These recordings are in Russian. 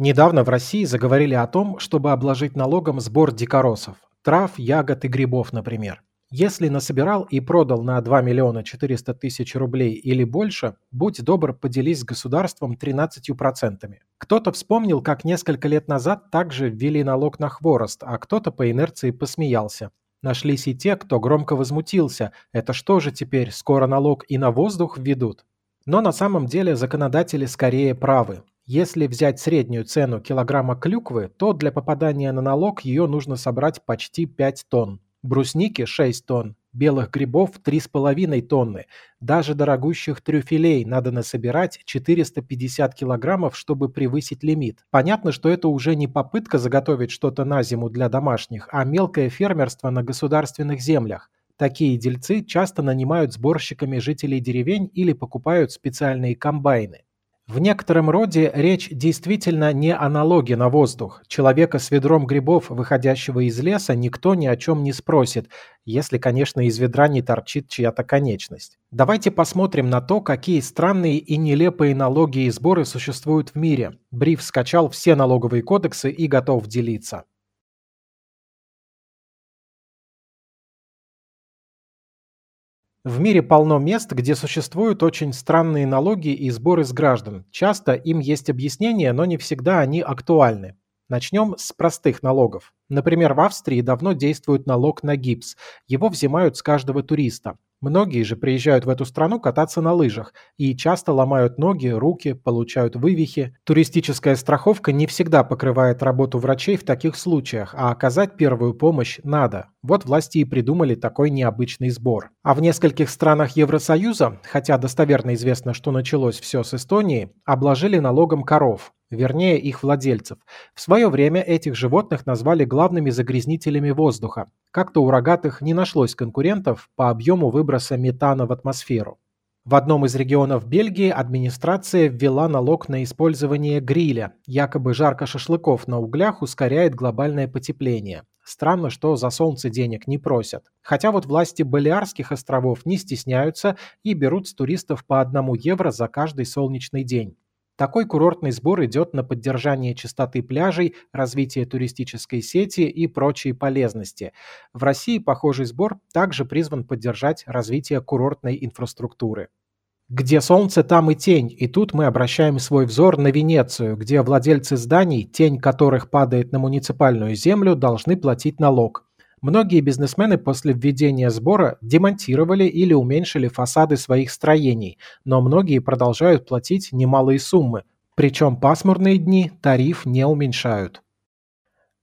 Недавно в России заговорили о том, чтобы обложить налогом сбор дикоросов – трав, ягод и грибов, например. Если насобирал и продал на 2 миллиона 400 тысяч рублей или больше, будь добр, поделись с государством 13%. Кто-то вспомнил, как несколько лет назад также ввели налог на хворост, а кто-то по инерции посмеялся. Нашлись и те, кто громко возмутился. Это что же теперь, скоро налог и на воздух введут? Но на самом деле законодатели скорее правы. Если взять среднюю цену килограмма клюквы, то для попадания на налог ее нужно собрать почти 5 тонн. Брусники – 6 тонн, белых грибов – 3,5 тонны. Даже дорогущих трюфелей надо насобирать 450 килограммов, чтобы превысить лимит. Понятно, что это уже не попытка заготовить что-то на зиму для домашних, а мелкое фермерство на государственных землях. Такие дельцы часто нанимают сборщиками жителей деревень или покупают специальные комбайны. В некотором роде речь действительно не о налоге на воздух. Человека с ведром грибов, выходящего из леса, никто ни о чем не спросит, если, конечно, из ведра не торчит чья-то конечность. Давайте посмотрим на то, какие странные и нелепые налоги и сборы существуют в мире. Бриф скачал все налоговые кодексы и готов делиться. В мире полно мест, где существуют очень странные налоги и сборы с граждан. Часто им есть объяснения, но не всегда они актуальны. Начнем с простых налогов. Например, в Австрии давно действует налог на гипс. Его взимают с каждого туриста. Многие же приезжают в эту страну кататься на лыжах и часто ломают ноги, руки, получают вывихи. Туристическая страховка не всегда покрывает работу врачей в таких случаях, а оказать первую помощь надо. Вот власти и придумали такой необычный сбор. А в нескольких странах Евросоюза, хотя достоверно известно, что началось все с Эстонии, обложили налогом коров вернее их владельцев. В свое время этих животных назвали главными загрязнителями воздуха. Как-то у рогатых не нашлось конкурентов по объему выброса метана в атмосферу. В одном из регионов Бельгии администрация ввела налог на использование гриля. Якобы жарко шашлыков на углях ускоряет глобальное потепление. Странно, что за солнце денег не просят. Хотя вот власти Балиарских островов не стесняются и берут с туристов по одному евро за каждый солнечный день. Такой курортный сбор идет на поддержание чистоты пляжей, развитие туристической сети и прочие полезности. В России похожий сбор также призван поддержать развитие курортной инфраструктуры. Где солнце, там и тень, и тут мы обращаем свой взор на Венецию, где владельцы зданий, тень которых падает на муниципальную землю, должны платить налог. Многие бизнесмены после введения сбора демонтировали или уменьшили фасады своих строений, но многие продолжают платить немалые суммы, причем пасмурные дни тариф не уменьшают.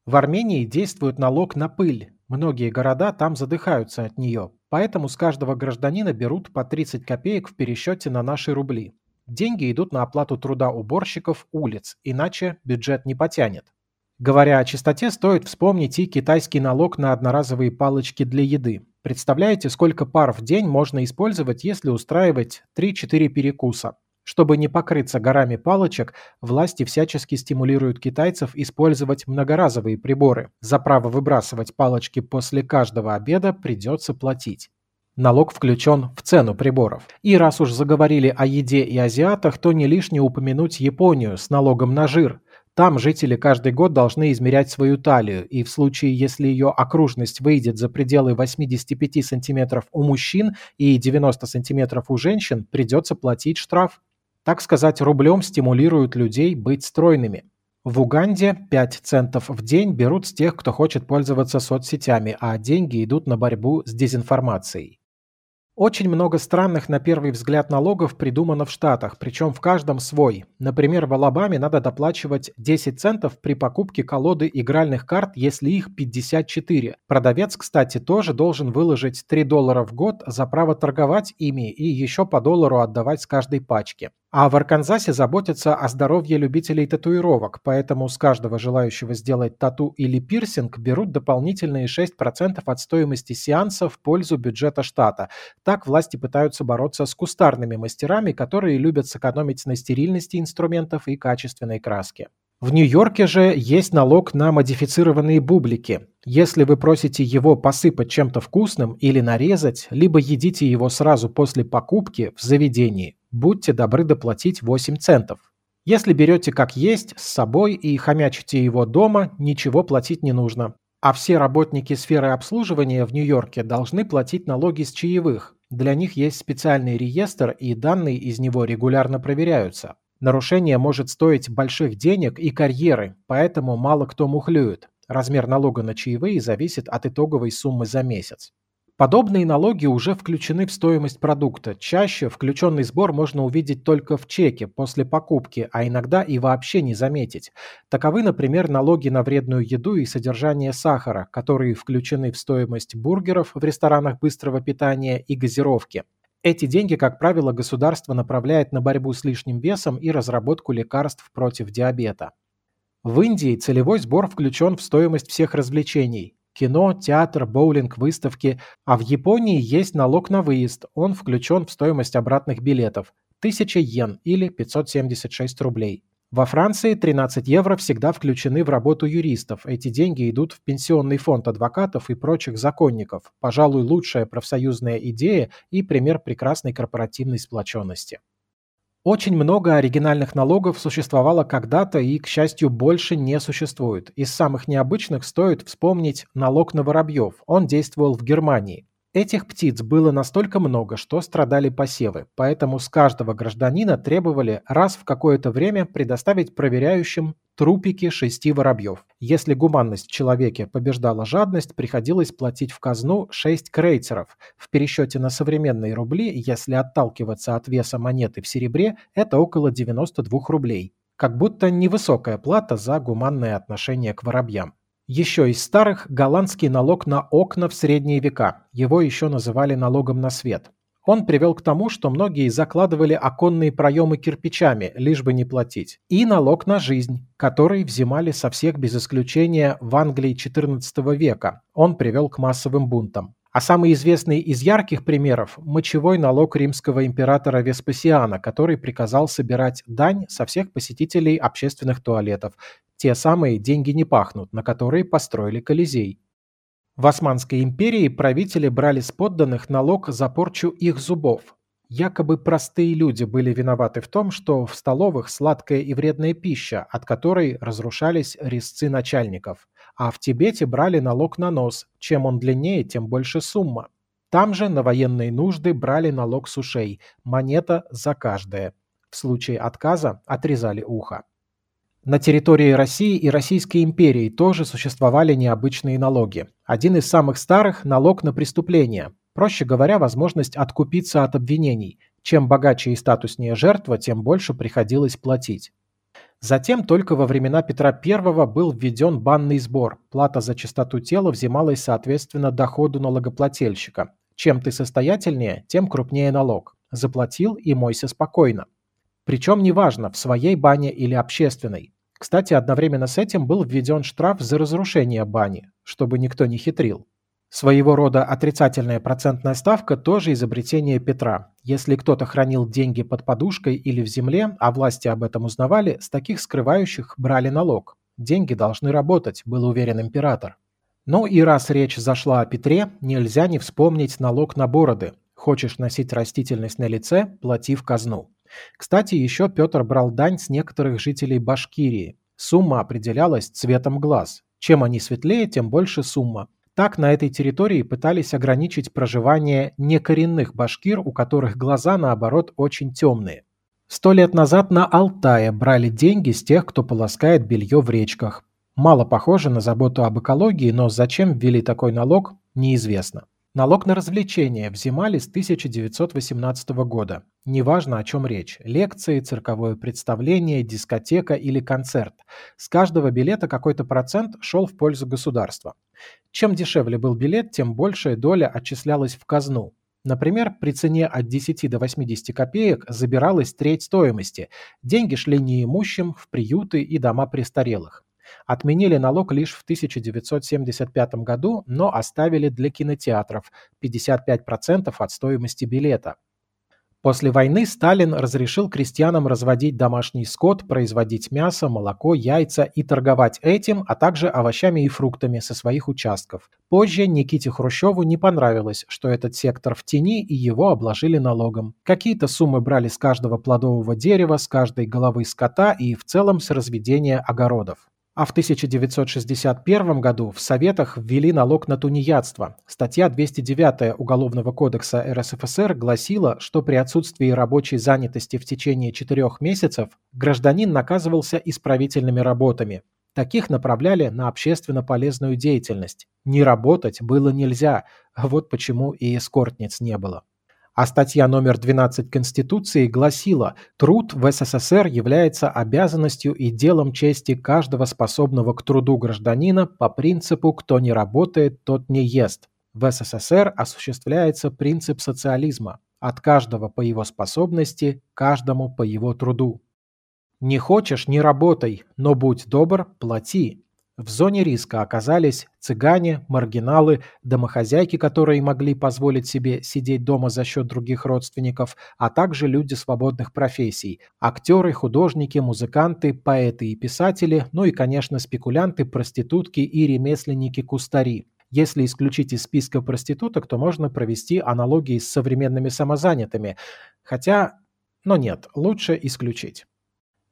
В Армении действует налог на пыль. Многие города там задыхаются от нее, поэтому с каждого гражданина берут по 30 копеек в пересчете на наши рубли. Деньги идут на оплату труда уборщиков улиц, иначе бюджет не потянет. Говоря о чистоте, стоит вспомнить и китайский налог на одноразовые палочки для еды. Представляете, сколько пар в день можно использовать, если устраивать 3-4 перекуса? Чтобы не покрыться горами палочек, власти всячески стимулируют китайцев использовать многоразовые приборы. За право выбрасывать палочки после каждого обеда придется платить. Налог включен в цену приборов. И раз уж заговорили о еде и азиатах, то не лишне упомянуть Японию с налогом на жир. Там жители каждый год должны измерять свою талию, и в случае, если ее окружность выйдет за пределы 85 см у мужчин и 90 см у женщин, придется платить штраф. Так сказать, рублем стимулируют людей быть стройными. В Уганде 5 центов в день берут с тех, кто хочет пользоваться соцсетями, а деньги идут на борьбу с дезинформацией. Очень много странных на первый взгляд налогов придумано в Штатах, причем в каждом свой. Например, в Алабаме надо доплачивать 10 центов при покупке колоды игральных карт, если их 54. Продавец, кстати, тоже должен выложить 3 доллара в год за право торговать ими и еще по доллару отдавать с каждой пачки. А в Арканзасе заботятся о здоровье любителей татуировок, поэтому с каждого желающего сделать тату или пирсинг берут дополнительные 6% от стоимости сеанса в пользу бюджета штата. Так власти пытаются бороться с кустарными мастерами, которые любят сэкономить на стерильности инструментов и качественной краске. В Нью-Йорке же есть налог на модифицированные бублики. Если вы просите его посыпать чем-то вкусным или нарезать, либо едите его сразу после покупки в заведении, будьте добры доплатить 8 центов. Если берете как есть, с собой и хомячите его дома, ничего платить не нужно. А все работники сферы обслуживания в Нью-Йорке должны платить налоги с чаевых. Для них есть специальный реестр, и данные из него регулярно проверяются. Нарушение может стоить больших денег и карьеры, поэтому мало кто мухлюет. Размер налога на чаевые зависит от итоговой суммы за месяц. Подобные налоги уже включены в стоимость продукта. Чаще включенный сбор можно увидеть только в чеке после покупки, а иногда и вообще не заметить. Таковы, например, налоги на вредную еду и содержание сахара, которые включены в стоимость бургеров в ресторанах быстрого питания и газировки. Эти деньги, как правило, государство направляет на борьбу с лишним весом и разработку лекарств против диабета. В Индии целевой сбор включен в стоимость всех развлечений кино, театр, боулинг, выставки, а в Японии есть налог на выезд, он включен в стоимость обратных билетов – 1000 йен или 576 рублей. Во Франции 13 евро всегда включены в работу юристов. Эти деньги идут в пенсионный фонд адвокатов и прочих законников. Пожалуй, лучшая профсоюзная идея и пример прекрасной корпоративной сплоченности. Очень много оригинальных налогов существовало когда-то и, к счастью, больше не существует. Из самых необычных стоит вспомнить налог на воробьев. Он действовал в Германии. Этих птиц было настолько много, что страдали посевы, поэтому с каждого гражданина требовали раз в какое-то время предоставить проверяющим трупики шести воробьев. Если гуманность в человеке побеждала жадность, приходилось платить в казну 6 крейцеров. В пересчете на современные рубли, если отталкиваться от веса монеты в серебре, это около 92 рублей. Как будто невысокая плата за гуманное отношение к воробьям. Еще из старых – голландский налог на окна в средние века. Его еще называли налогом на свет. Он привел к тому, что многие закладывали оконные проемы кирпичами, лишь бы не платить. И налог на жизнь, который взимали со всех без исключения в Англии XIV века. Он привел к массовым бунтам. А самый известный из ярких примеров – мочевой налог римского императора Веспасиана, который приказал собирать дань со всех посетителей общественных туалетов. Те самые «деньги не пахнут», на которые построили Колизей. В Османской империи правители брали с подданных налог за порчу их зубов. Якобы простые люди были виноваты в том, что в столовых сладкая и вредная пища, от которой разрушались резцы начальников а в Тибете брали налог на нос, чем он длиннее, тем больше сумма. Там же на военные нужды брали налог с ушей, монета за каждое. В случае отказа отрезали ухо. На территории России и Российской империи тоже существовали необычные налоги. Один из самых старых – налог на преступление. Проще говоря, возможность откупиться от обвинений. Чем богаче и статуснее жертва, тем больше приходилось платить. Затем только во времена Петра I был введен банный сбор. Плата за чистоту тела взималась соответственно доходу налогоплательщика. Чем ты состоятельнее, тем крупнее налог. Заплатил и мойся спокойно. Причем неважно, в своей бане или общественной. Кстати, одновременно с этим был введен штраф за разрушение бани, чтобы никто не хитрил. Своего рода отрицательная процентная ставка тоже изобретение Петра. Если кто-то хранил деньги под подушкой или в земле, а власти об этом узнавали, с таких скрывающих брали налог. Деньги должны работать, был уверен император. Ну и раз речь зашла о Петре, нельзя не вспомнить налог на бороды. Хочешь носить растительность на лице – плати в казну. Кстати, еще Петр брал дань с некоторых жителей Башкирии. Сумма определялась цветом глаз. Чем они светлее, тем больше сумма. Так на этой территории пытались ограничить проживание некоренных башкир, у которых глаза, наоборот, очень темные. Сто лет назад на Алтае брали деньги с тех, кто полоскает белье в речках. Мало похоже на заботу об экологии, но зачем ввели такой налог, неизвестно. Налог на развлечения взимали с 1918 года. Неважно, о чем речь – лекции, цирковое представление, дискотека или концерт. С каждого билета какой-то процент шел в пользу государства. Чем дешевле был билет, тем большая доля отчислялась в казну. Например, при цене от 10 до 80 копеек забиралась треть стоимости. Деньги шли неимущим в приюты и дома престарелых. Отменили налог лишь в 1975 году, но оставили для кинотеатров 55% от стоимости билета. После войны Сталин разрешил крестьянам разводить домашний скот, производить мясо, молоко, яйца и торговать этим, а также овощами и фруктами со своих участков. Позже Никите Хрущеву не понравилось, что этот сектор в тени и его обложили налогом. Какие-то суммы брали с каждого плодового дерева, с каждой головы скота и в целом с разведения огородов. А в 1961 году в Советах ввели налог на тунеядство. Статья 209 Уголовного кодекса РСФСР гласила, что при отсутствии рабочей занятости в течение четырех месяцев гражданин наказывался исправительными работами. Таких направляли на общественно полезную деятельность. Не работать было нельзя, вот почему и эскортниц не было. А статья номер 12 Конституции гласила, труд в СССР является обязанностью и делом чести каждого способного к труду гражданина по принципу «кто не работает, тот не ест». В СССР осуществляется принцип социализма – от каждого по его способности, каждому по его труду. Не хочешь – не работай, но будь добр – плати. В зоне риска оказались цыгане, маргиналы, домохозяйки, которые могли позволить себе сидеть дома за счет других родственников, а также люди свободных профессий – актеры, художники, музыканты, поэты и писатели, ну и, конечно, спекулянты, проститутки и ремесленники-кустари. Если исключить из списка проституток, то можно провести аналогии с современными самозанятыми. Хотя, но нет, лучше исключить.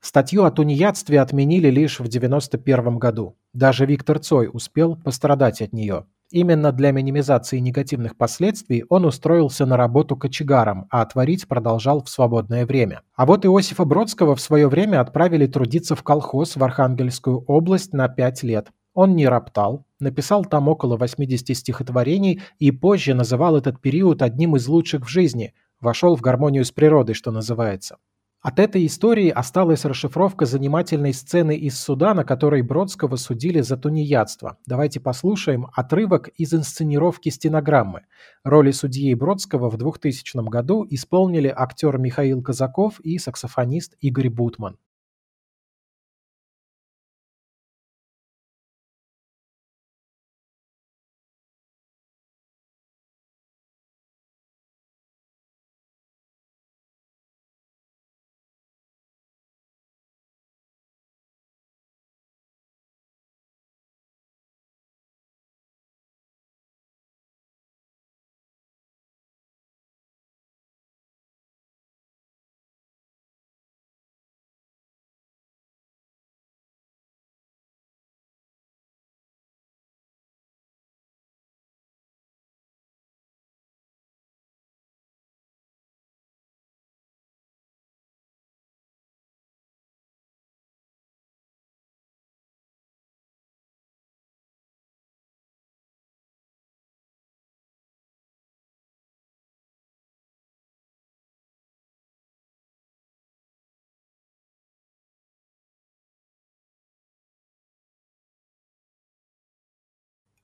Статью о тунеядстве отменили лишь в 1991 году. Даже Виктор Цой успел пострадать от нее. Именно для минимизации негативных последствий он устроился на работу кочегаром, а творить продолжал в свободное время. А вот Иосифа Бродского в свое время отправили трудиться в колхоз в Архангельскую область на 5 лет. Он не роптал, написал там около 80 стихотворений и позже называл этот период одним из лучших в жизни, вошел в гармонию с природой, что называется. От этой истории осталась расшифровка занимательной сцены из суда, на которой Бродского судили за тунеядство. Давайте послушаем отрывок из инсценировки стенограммы. Роли судьи Бродского в 2000 году исполнили актер Михаил Казаков и саксофонист Игорь Бутман.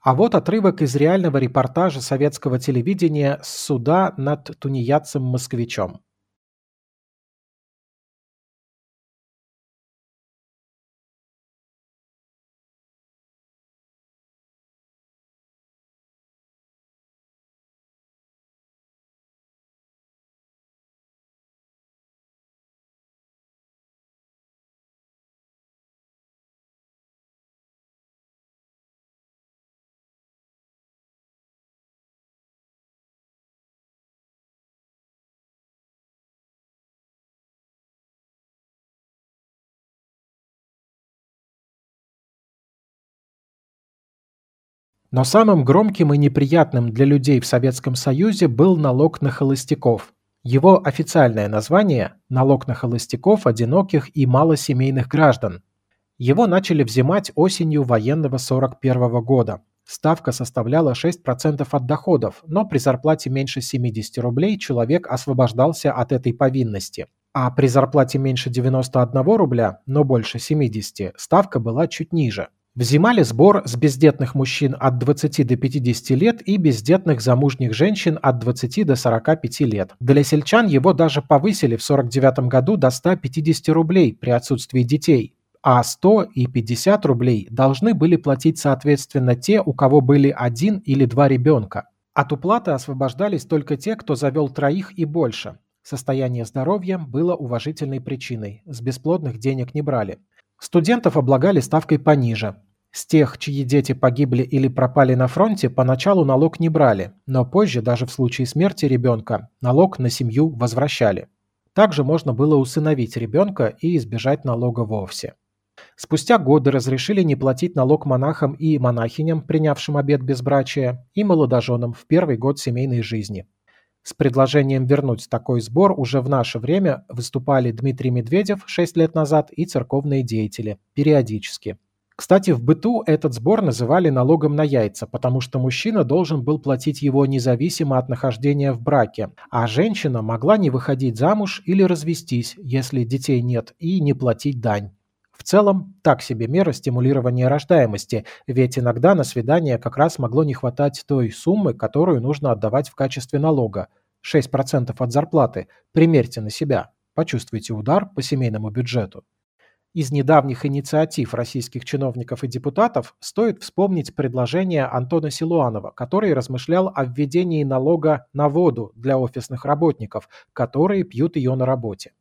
А вот отрывок из реального репортажа советского телевидения с суда над тунеядцем-москвичом. Но самым громким и неприятным для людей в Советском Союзе был налог на холостяков. Его официальное название – налог на холостяков, одиноких и малосемейных граждан. Его начали взимать осенью военного 41 года. Ставка составляла 6% от доходов, но при зарплате меньше 70 рублей человек освобождался от этой повинности. А при зарплате меньше 91 рубля, но больше 70, ставка была чуть ниже – Взимали сбор с бездетных мужчин от 20 до 50 лет и бездетных замужних женщин от 20 до 45 лет. Для сельчан его даже повысили в 49 году до 150 рублей при отсутствии детей, а 100 и 50 рублей должны были платить соответственно те, у кого были один или два ребенка. От уплаты освобождались только те, кто завел троих и больше. Состояние здоровья было уважительной причиной, с бесплодных денег не брали. Студентов облагали ставкой пониже. С тех, чьи дети погибли или пропали на фронте, поначалу налог не брали, но позже, даже в случае смерти ребенка, налог на семью возвращали. Также можно было усыновить ребенка и избежать налога вовсе. Спустя годы разрешили не платить налог монахам и монахиням, принявшим обет безбрачия, и молодоженам в первый год семейной жизни. С предложением вернуть такой сбор уже в наше время выступали Дмитрий Медведев 6 лет назад и церковные деятели, периодически. Кстати, в быту этот сбор называли налогом на яйца, потому что мужчина должен был платить его независимо от нахождения в браке, а женщина могла не выходить замуж или развестись, если детей нет, и не платить дань. Целом, так себе мера стимулирования рождаемости, ведь иногда на свидание как раз могло не хватать той суммы, которую нужно отдавать в качестве налога. 6% от зарплаты. Примерьте на себя. Почувствуйте удар по семейному бюджету. Из недавних инициатив российских чиновников и депутатов стоит вспомнить предложение Антона Силуанова, который размышлял о введении налога на воду для офисных работников, которые пьют ее на работе.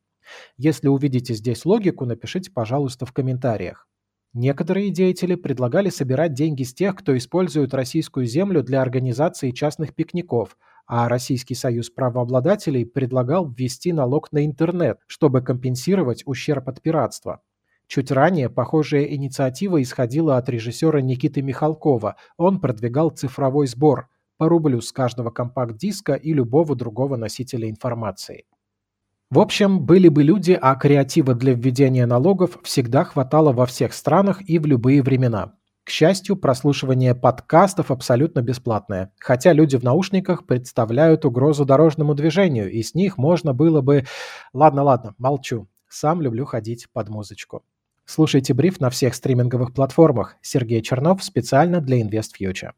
Если увидите здесь логику, напишите, пожалуйста, в комментариях. Некоторые деятели предлагали собирать деньги с тех, кто использует российскую землю для организации частных пикников, а Российский союз правообладателей предлагал ввести налог на интернет, чтобы компенсировать ущерб от пиратства. Чуть ранее похожая инициатива исходила от режиссера Никиты Михалкова. Он продвигал цифровой сбор по рублю с каждого компакт-диска и любого другого носителя информации. В общем, были бы люди, а креатива для введения налогов всегда хватало во всех странах и в любые времена. К счастью, прослушивание подкастов абсолютно бесплатное, хотя люди в наушниках представляют угрозу дорожному движению, и с них можно было бы... Ладно, ладно, молчу. Сам люблю ходить под музычку. Слушайте бриф на всех стриминговых платформах. Сергей Чернов специально для InvestFuture.